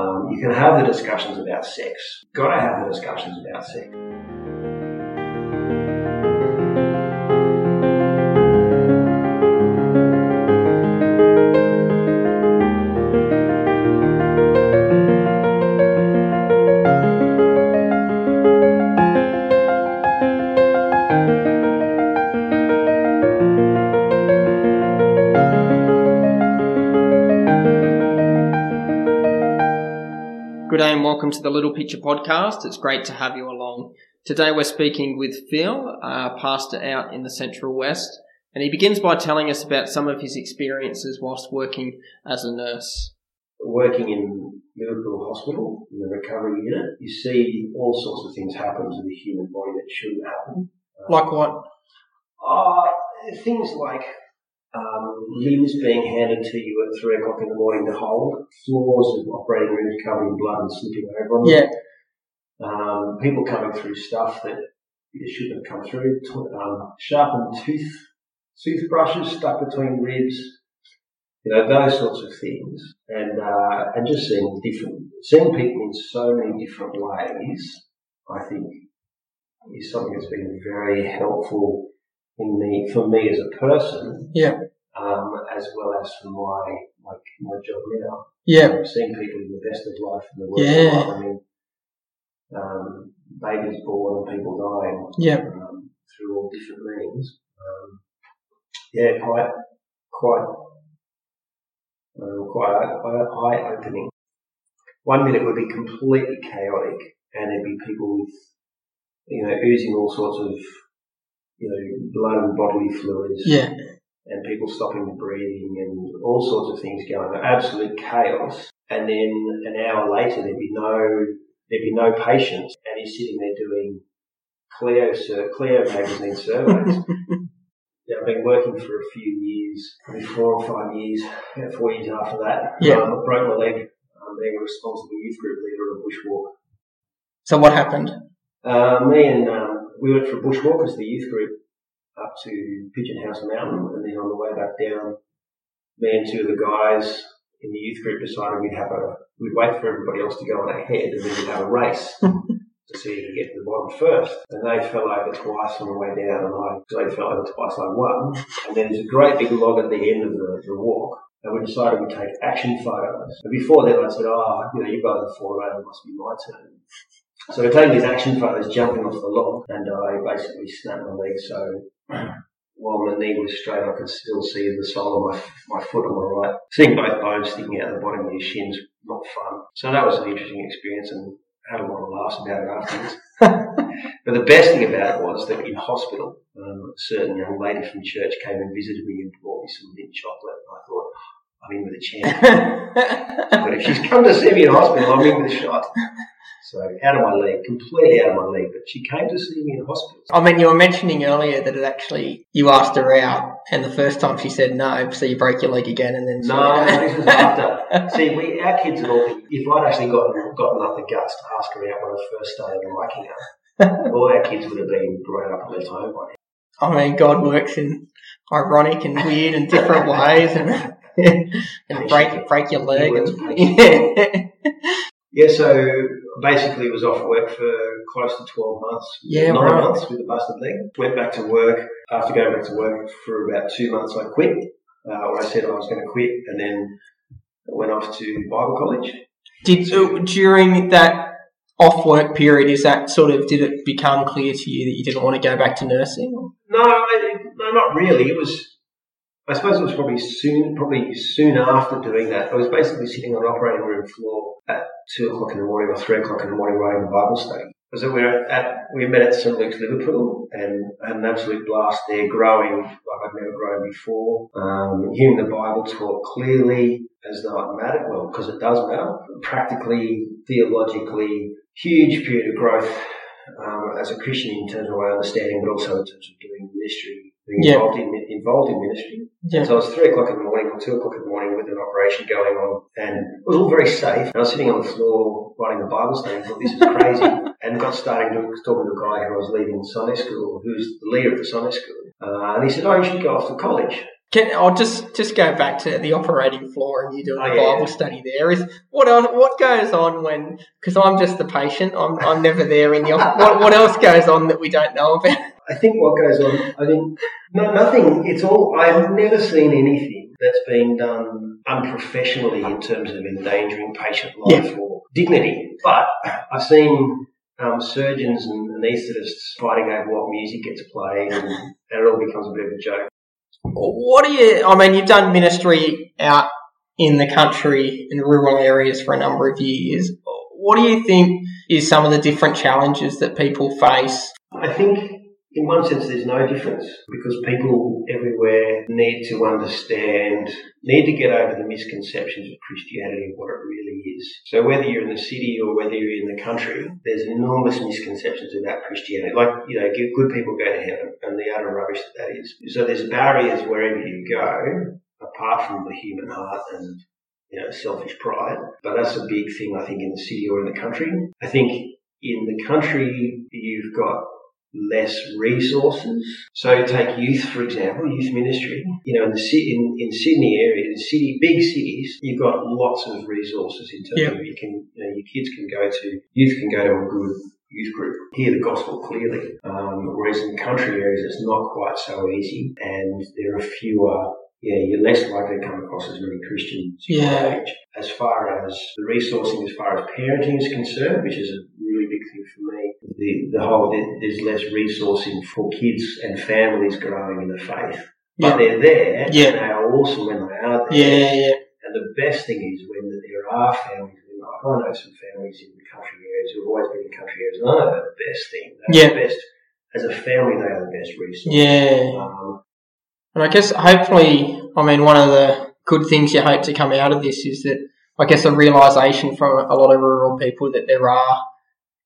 Um, you can have the discussions about sex. Got to have the discussions about sex. Welcome to the Little Picture Podcast. It's great to have you along. Today we're speaking with Phil, a pastor out in the Central West, and he begins by telling us about some of his experiences whilst working as a nurse. Working in Liverpool Hospital in the recovery unit, you see all sorts of things happen to the human body that shouldn't happen. Like what? Uh, things like um, limbs being handed to you at three o'clock in the morning to hold, floors of operating rooms covered in blood and slipping over on them. Yeah. Um, people coming through stuff that shouldn't have come through. Um, sharpened tooth, toothbrushes stuck between ribs. You know those sorts of things, and uh, and just seeing different, seeing people in so many different ways. I think is something that's been very helpful in me for me as a person, Yeah. um, as well as for my my my job now. Yeah. Seeing people in the best of life and the worst Yeah. of life. I mean, um, babies born and people dying Yeah. um, through all different means. Um, yeah, quite, quite, um, quite eye opening. One minute would be completely chaotic, and there'd be people with, you know, oozing all sorts of, you know, blood and bodily fluids, Yeah. and people stopping breathing, and all sorts of things going on, absolute chaos. And then an hour later, there'd be no, there'd be no patients, and he's sitting there doing Cleo, sur- Cleo magazine surveys. yeah, I've been working for a few years, probably four or five years, yeah, four years after that. Yeah. Um, I broke my leg um, being a responsible youth group leader of a bushwalk. So what happened? Uh, me and um, we went for a bushwalk as the youth group up to Pigeon House Mountain, and then on the way back down, me and two of the guys in the youth group decided we'd have a we'd wait for everybody else to go on ahead, and then we'd have a race to see who could get to the bottom first. And they fell over twice on the way down, and I because they fell over twice, I won. And then there's a great big log at the end of the, the walk. And we decided we'd take action photos. And before then I said, oh, you know, you guys have fallen over, it must be my turn. So we're taking these action photos jumping off the log and I basically snapped my leg so while my knee was straight I could still see the sole of my, my foot on the right. Seeing both bones sticking out of the bottom of your shins, not fun. So that was an interesting experience and had a lot of laughs about it afterwards. but the best thing about it was that in hospital, um, a certain young lady from church came and visited me and brought me some mint chocolate and I thought, I'm in with a chance. But if she's come to see me in hospital, I'm in with a shot. So out of my league, completely out of my league. But she came to see me in hospital. I mean, you were mentioning earlier that it actually, you asked her out, and the first time she said no, so you broke your leg again, and then. No, this was after. See, we, our kids had all. If I'd actually gotten gotten up the guts to ask her out when I first started liking her, all our kids would have been grown up and left home by now. I mean, God works in ironic and weird and different ways, and and break break your leg, and yeah, Yeah, so basically was off work for close to 12 months. Yeah, Nine right. months with a busted leg. Went back to work. After going back to work for about two months, I quit. Uh, or I said I was going to quit and then went off to Bible college. Did uh, during that off work period, is that sort of did it become clear to you that you didn't want to go back to nursing? No, I, no, not really. It was, I suppose it was probably soon, probably soon after doing that. I was basically sitting on an operating room floor at two o'clock in the morning or three o'clock in the morning writing a Bible study. Because we were at, we met at St Luke's Liverpool and had an absolute blast there, growing like I've never grown before. Um, hearing the Bible taught clearly as though it mattered, well, because it does matter. Practically, theologically, huge period of growth um, as a Christian in terms of my understanding, but also in terms of doing ministry, Yeah. involved in involved in ministry. Yeah. So it was three o'clock in the morning or two o'clock in the morning with an operation going on, and it was all very safe. And I was sitting on the floor writing the Bible study, thought this is crazy, and got starting to talking to a guy who was leaving Sunday school, who's the leader of the Sunday school, uh, and he said, "Oh, you should go off to college." Can, I'll just just go back to the operating floor and you doing Oh, the yeah. Bible study there. Is what else, what goes on when? Because I'm just the patient. I'm I'm never there in the. op- What what else goes on that we don't know about? I think what goes on, I think, no, nothing, it's all, I've never seen anything that's been done unprofessionally in terms of endangering patient life or dignity. But I've seen um, surgeons and anaesthetists fighting over what music gets played and, and it all becomes a bit of a joke. What do you? I mean, you've done ministry out in the country in rural areas for a number of years. What do you think is some of the different challenges that people face? I think in one sense there's no difference because people everywhere need to understand, need to get over the misconceptions of Christianity and what it really is. So whether you're in the city or whether you're in the country, there's enormous misconceptions about Christianity. Like, you know, good good people go to heaven and the utter rubbish that that is. So there's barriers wherever you go, apart from the human heart and you know, selfish pride. But that's a big thing, I think, in the city or in the country. I think in the country, you've got less resources. So take youth, for example, youth ministry. You know, in the in, in Sydney area, in city, big cities, you've got lots of resources in terms Yeah. of you can, you know, your kids can go to, youth can go to a good youth group, hear the gospel clearly. Um, whereas in country areas, it's not quite so easy and there are fewer yeah, you're less likely to come across as many Christians Yeah. age. As far as the resourcing, as far as parenting is concerned, which is a really big thing for me, the, the whole, there's less resourcing for kids and families growing in the faith. Yeah. But they're there, Yeah. and they are awesome when they are there. Yeah, yeah, And the best thing is when there are families, I I know some families in the country areas who've always been in country areas, and I know they're the best thing. Yeah. the best, as a family, they are the best resource. yeah. Um, And I guess hopefully, I mean, one of the good things you hope to come out of this is that I guess a realization from a lot of rural people that there are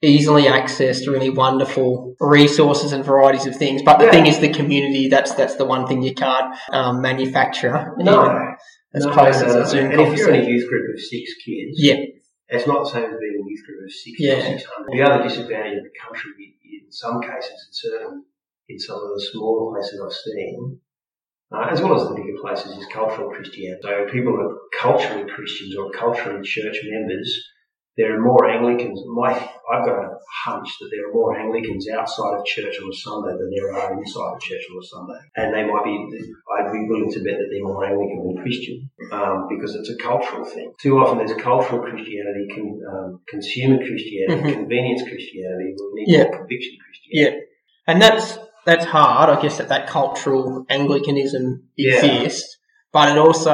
easily accessed, really wonderful resources and varieties of things. But the Yeah. thing is, the community. That's that's the one thing you can't um, manufacture. no. even as No, close no, as a no. Zoom And if you're in a youth group of six kids, Yeah, it's not the same as being a youth group of 60 Yeah. or 600. The other disadvantage of the country, in some cases, and certainly in some of the smaller places I've seen, uh, as well as the bigger places, is cultural Christianity. So people who are culturally Christians or culturally church members, there are more Anglicans. My, I've got a hunch that there are more Anglicans outside of church on a Sunday than there are inside of church on a Sunday. And they might be, I'd be willing to bet that they're more Anglican than Christian um, because it's a cultural thing. Too often there's cultural Christianity, con, um, consumer Christianity, Mhm. convenience Christianity, we need Yeah. conviction Christianity. yeah, and that's that's hard. I guess that that cultural Anglicanism Yeah. exists. But it also,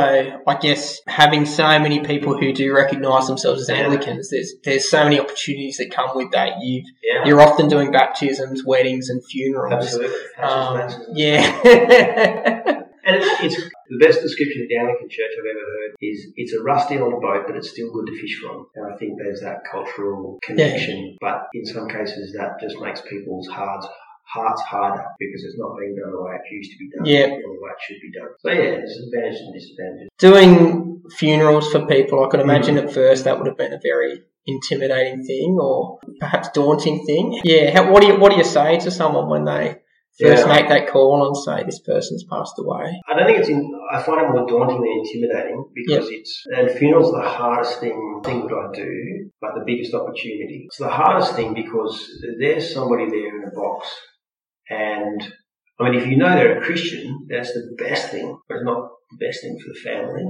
I guess, having so many people who do recognise themselves as Yeah. Anglicans, there's there's so many opportunities that come with that. You Yeah, you're often doing baptisms, weddings, and funerals. absolutely. Um, yeah, And it's, it's the best description of the Anglican Church I've ever heard is it's a rusty old boat, but it's still good to fish from. And I think there's that cultural connection, but in some cases that just makes people's hearts hearts harder because it's not being done the way it used to be done, Yeah. or the way it should be done. So yeah, there's advantages and disadvantages. doing funerals for people. I could imagine Mm. at first that would have been a very intimidating thing, or perhaps daunting thing. Yeah, how, what do you what do you say to someone when they first Yeah. make that call and say this person's passed away? I don't think it's in, I find it more daunting than intimidating because it's, and funerals are the hardest thing, thing that I do, but the biggest opportunity. It's the hardest thing because there's somebody there in a box and I mean, if you know they're a Christian, that's the best thing, but it's not the best thing for the family.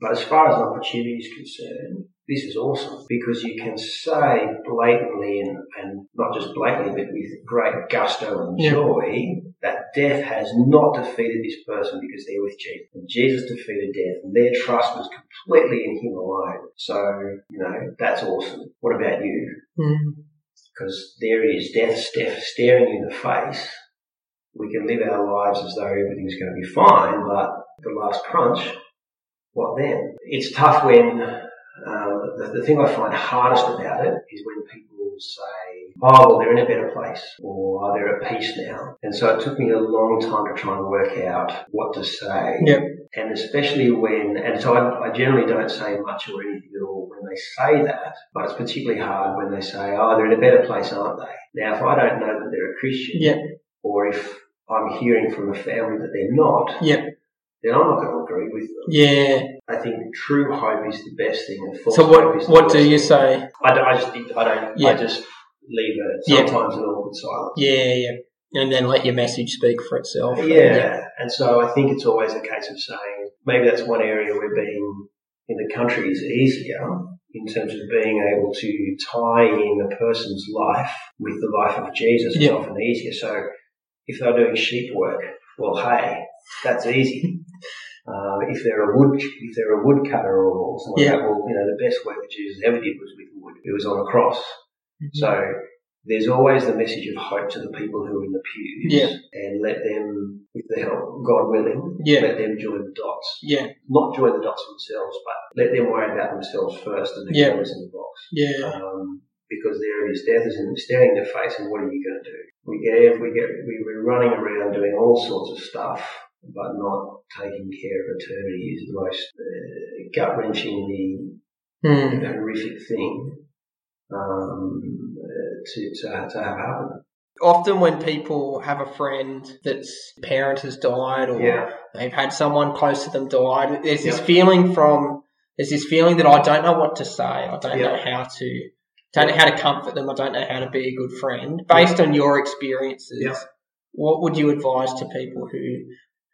But as far as an opportunity is concerned, this is awesome because you can say blatantly and, and not just blatantly, but with great gusto and Yeah. joy that death has not defeated this person because they're with Jesus. And Jesus defeated death and their trust was completely in him alone. So, you know, that's awesome. What about you? Mm. Because there is death staring you in the face. We can live our lives as though everything's going to be fine, but the last crunch, what then? It's tough when um, the, the thing I find hardest about it is when people say, "Oh, well, they're in a better place," or oh, "They're at peace now." And so it took me a long time to try and work out what to say. And especially when, and so I, I generally don't say much or anything at all when they say that, but it's particularly hard when they say, "Oh, they're in a better place, aren't they?" Now, if I don't know that they're a Christian, Yep. or if I'm hearing from a family that they're not, Yep. then I'm not going to agree with them. Yeah. I think true hope is the best thing, and false So what what do you thing. say? I, I just I don't. Yeah. I just leave it Yeah. sometimes an awkward silence. Yeah, yeah. And then let your message speak for itself. Yeah, and so I think it's always a case of saying maybe that's one area where being in the country is easier in terms of being able to tie in a person's life with the life of Jesus. It's Yeah. often easier. So if they're doing sheep work, well, hey, that's easy. Uh, if they're a wood, if they're a woodcutter or something Yeah. like that, well, you know, the best work that Jesus ever did was with wood. It was on a cross. Mhm. So there's always the message of hope to the people who are in the pews, Yeah. and let them, with the help, God willing, Yeah. let them join the dots. Yeah, Not join the dots themselves, but let them worry about themselves first and the Yeah. cameras in the box. yeah, Um, because there it is, death is in- staring in their face, and what are you going to do? We get, we get, we, we're running around doing all sorts of stuff, but not taking care of eternity is the most uh, gut wrenchingly Hmm. horrific thing um, to, to, to have happen. Often when people have a friend that's parent has died or Yeah, they've had someone close to them died, there's this feeling from there's this feeling that I don't know what to say. I don't know how to don't know how to comfort them. I don't know how to be a good friend. Based on your experiences, what would you advise to people who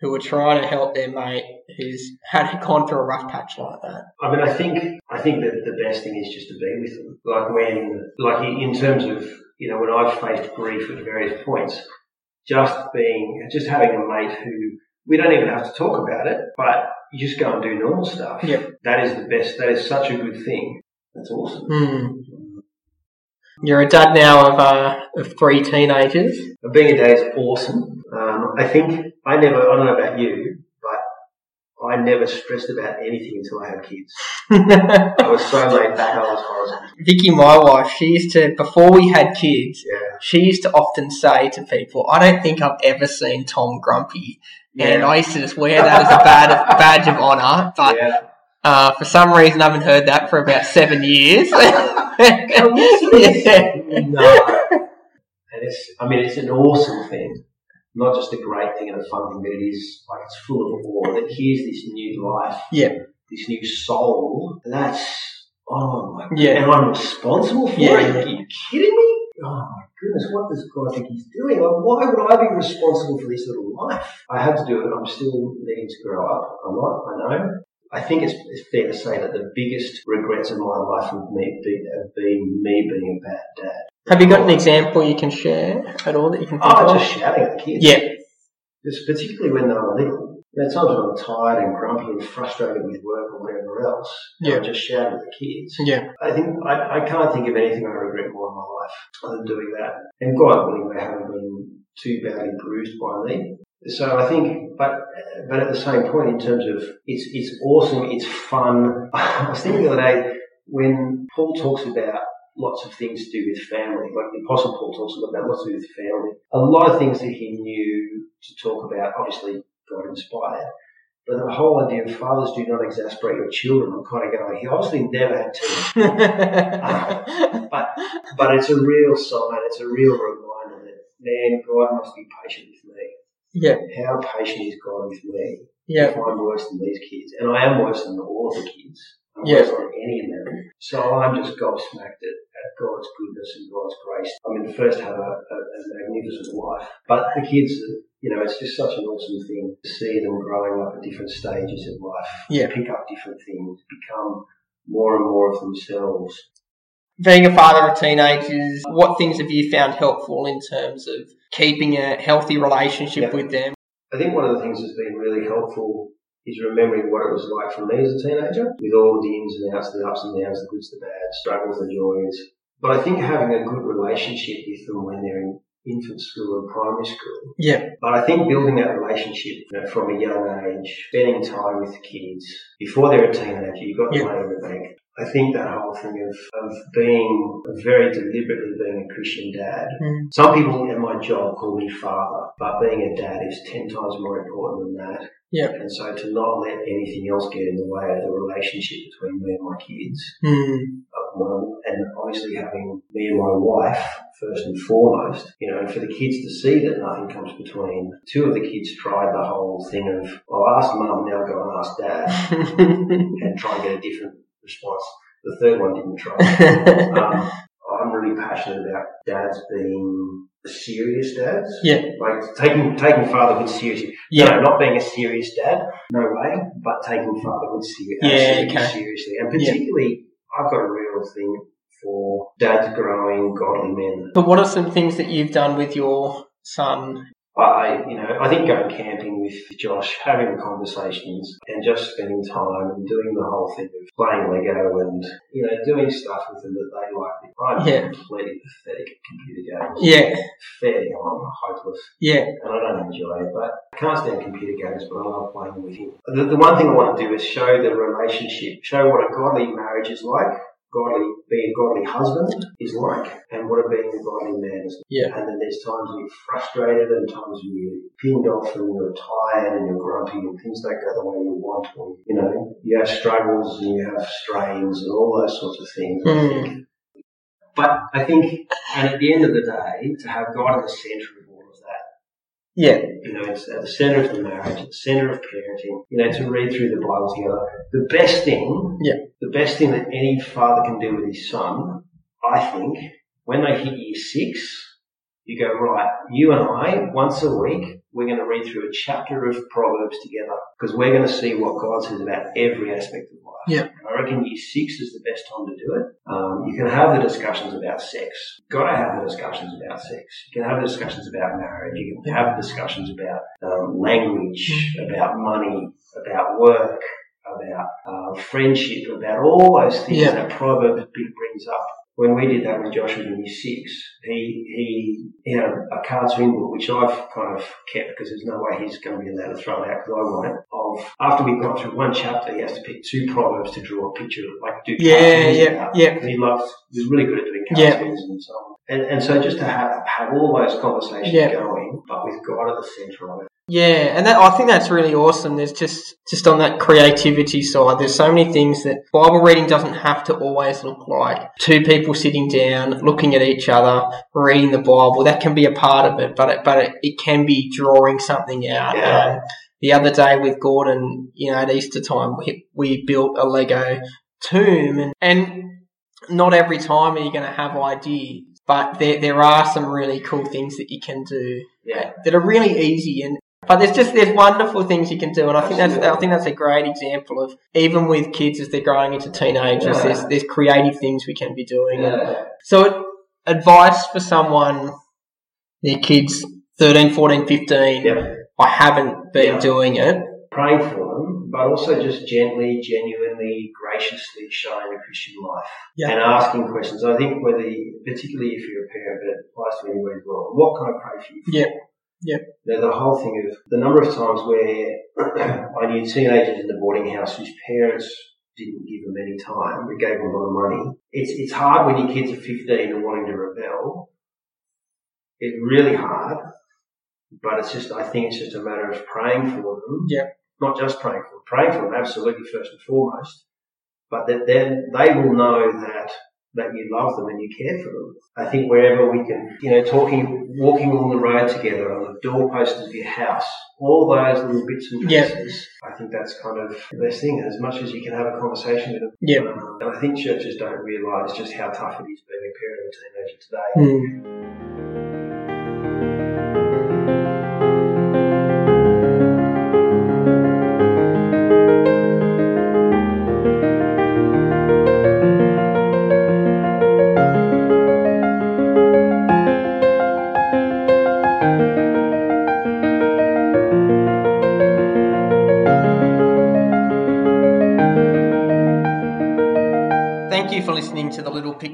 who are trying to help their mate who's had gone through a rough patch like that? I mean, I think I think that the best thing is just to be with them. Like when, like in, terms of you know, when I've faced grief at various points, just being, just having a mate who we don't even have to talk about it, but you just go and do normal stuff. Yep. That is the best. That is such a good thing. That's awesome. Hmm. You're a dad now of uh, of three teenagers. Being a dad is awesome. Um, I think I never. I don't know about you, I never stressed about anything until I had kids. I was so laid back. I was horizontal. Vicky, my wife, she used to before we had kids, Yeah. she used to often say to people, "I don't think I've ever seen Tom grumpy," Yeah. and I used to just wear that as a badge, badge of honour. But yeah. uh, for some reason, I haven't heard that for about seven years. yeah. No. And it's, I mean, it's an awesome thing. Not just a great thing and a fun thing, but it is like it's full of awe that here's this new life, Yeah. this new soul. That's, oh my god. Yeah. And I'm responsible for Yeah, it? Are you kidding me? Oh my goodness, what does God think he's doing? Like, why would I be responsible for this little life? I had to do it. I'm still needing to grow up. I'm not, I know. I think it's, it's fair to say that the biggest regrets of my life have me, be, have been me being a bad dad. Have you got an oh. example you can share at all that you can think Oh, of? just shouting at the kids. Yeah. Just particularly when they were little. Are times when I'm tired and grumpy and frustrated with work or whatever else. Yeah. I just shout at the kids. Yeah. I think I, I can't think of anything I regret more in my life other than doing that. And God willing, they haven't been too badly bruised by me. So I think, but but at the same point, in terms of it's it's awesome, it's fun. I was thinking the other day when Paul talks about lots of things to do with family, like the Apostle Paul talks about lots to do with family. A lot of things that he knew to talk about, obviously God inspired. But the whole idea of fathers do not exasperate your children, I'm kind of going, he obviously never had to uh, but but it's a real sign, it's a real reminder that, man, God must be patient with me. yeah. How patient is God with me Yeah. if I'm worse than these kids? And I am worse than all of the kids. Worse any of them. So I'm just gobsmacked at, at God's goodness and God's grace. I mean, first have a, a, a magnificent life, but the kids, you know, it's just such an awesome thing to see them growing up at different stages of life, Yeah. pick up different things, become more and more of themselves. Being a father of teenagers, what things have you found helpful in terms of keeping a healthy relationship Yeah. with them? I think one of the things that's been really helpful is remembering what it was like for me as a teenager, with all the ins and outs, the ups and downs, the goods, the bads, struggles, the joys. But I think having a good relationship with them when they're in infant school and primary school. Yeah. But I think building that relationship you know, from a young age, spending time with the kids before they're a teenager, you've got the Yeah. money in the bank. I think that whole thing of, of being very deliberately being a Christian dad Mm. some people at my job call me father, but being a dad is ten times more important than that. Yeah. And so to not let anything else get in the way of the relationship between me and my kids, Mm. uh, and obviously having me and my wife first and foremost. You know, and for the kids to see that nothing comes between. Two of the kids tried the whole thing of, I'll ask mum, now go and ask dad, and try and get a different response. The third one didn't try. um, I'm really passionate about dads being serious dads. Yeah. Like taking taking fatherhood seriously. Yeah. No, not being a serious dad, no way, but taking fatherhood seriously, Yeah, okay. seriously. And particularly, I've got a real thing for dads growing godly men. But what are some things that you've done with your son? I, you know, I think going camping with Josh, having conversations, and just spending time and doing the whole thing of playing Lego and you know doing stuff with them that they like. I'm Yeah. completely pathetic at computer games. Yeah, fair I'm hopeless, yeah, and I don't enjoy it. But I can't stand computer games, but I love playing with him. The, the one thing I want to do is show the relationship, show what a godly marriage is like. Godly, being a godly husband is like, and what a being a godly man is yeah, and then there's times when you're frustrated and times when you're pinned off and you're tired and you're grumpy and things don't go the way you want or, you know, you have struggles and you have strains and all those sorts of things. I Mm. think. But I think, and at the end of the day, to have God at the centre of all of that, yeah, you know, it's at the centre of the marriage, at the centre of parenting, you know, to read through the Bible together. The best thing, Yeah. the best thing that any father can do with his son, I think, when they hit year six, you go, right, you and I, once a week, we're going to read through a chapter of Proverbs together because we're going to see what God says about every aspect of life. Yeah. I reckon year six is the best time to do it. Um, you can have the discussions about sex. You've Got to have the discussions about sex. You can have the discussions about marriage. You can have the discussions about um, language, about money, about work, about uh, friendship, about all those things Yeah. that Proverbs big brings up. When we did that with Joshua when Josh was in year six, he he he had a, a cartoon book which I've kind of kept because there's no way he's going to be allowed to throw it out because I won't. Of after we've gone through one chapter, he has to pick two proverbs to draw a picture, like do Yeah, yeah, yeah. And he loves. He was really good at doing Yeah. cartoons and so on. And and so just to have have all those conversations Yeah. going, but with God at the centre of it. Yeah. And that, I think that's really awesome. There's just just on that creativity side, there's so many things that Bible reading doesn't have to always look like two people sitting down, looking at each other, reading the Bible. That can be a part of it, but it, but it, it can be drawing something out. Yeah. Um, the other day with Gordon, you know, at Easter time, we, we built a Lego tomb, and, and not every time are you going to have ideas, but there there are some really cool things that you can do Yeah. that are really easy and. But there's just there's wonderful things you can do, and I think that's I think that's a great example of even with kids as they're growing into teenagers, Yeah. there's there's creative things we can be doing. Yeah. so, advice for someone, their kids 13, 14, 15, Yeah. I haven't been doing it. praying for them, but also just gently, genuinely, graciously showing the Christian life Yeah. and asking questions. I think whether, particularly if you're a parent, but it applies to anyone as well. What can I pray for you? For? Yeah. Yeah. Now, the whole thing of the number of times where I knew teenagers in the boarding house whose parents didn't give them any time, but gave them a lot of money. It's it's hard when your kids are 15 and wanting to rebel. It's really hard, but it's just I think it's just a matter of praying for them Yeah. not just praying for them, praying for them absolutely first and foremost, but that then they will know that that you love them and you care for them. I think wherever we can, you know, talking, walking along the road together on the doorpost of your house, all those little bits and pieces, I think that's kind of the best thing. As much as you can have a conversation with them, Yeah. um, and I think churches don't realise just how tough it is being a parent of a teenager today.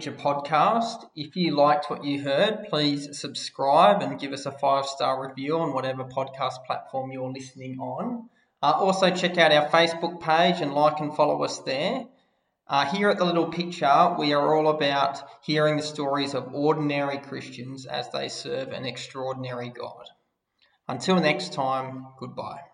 Picture podcast. If you liked what you heard, please subscribe and give us a five star review on whatever podcast platform you're listening on. Uh, also, check out our Facebook page and like and follow us there. Uh, here at the Little Picture, we are all about hearing the stories of ordinary Christians as they serve an extraordinary God. Until next time, goodbye.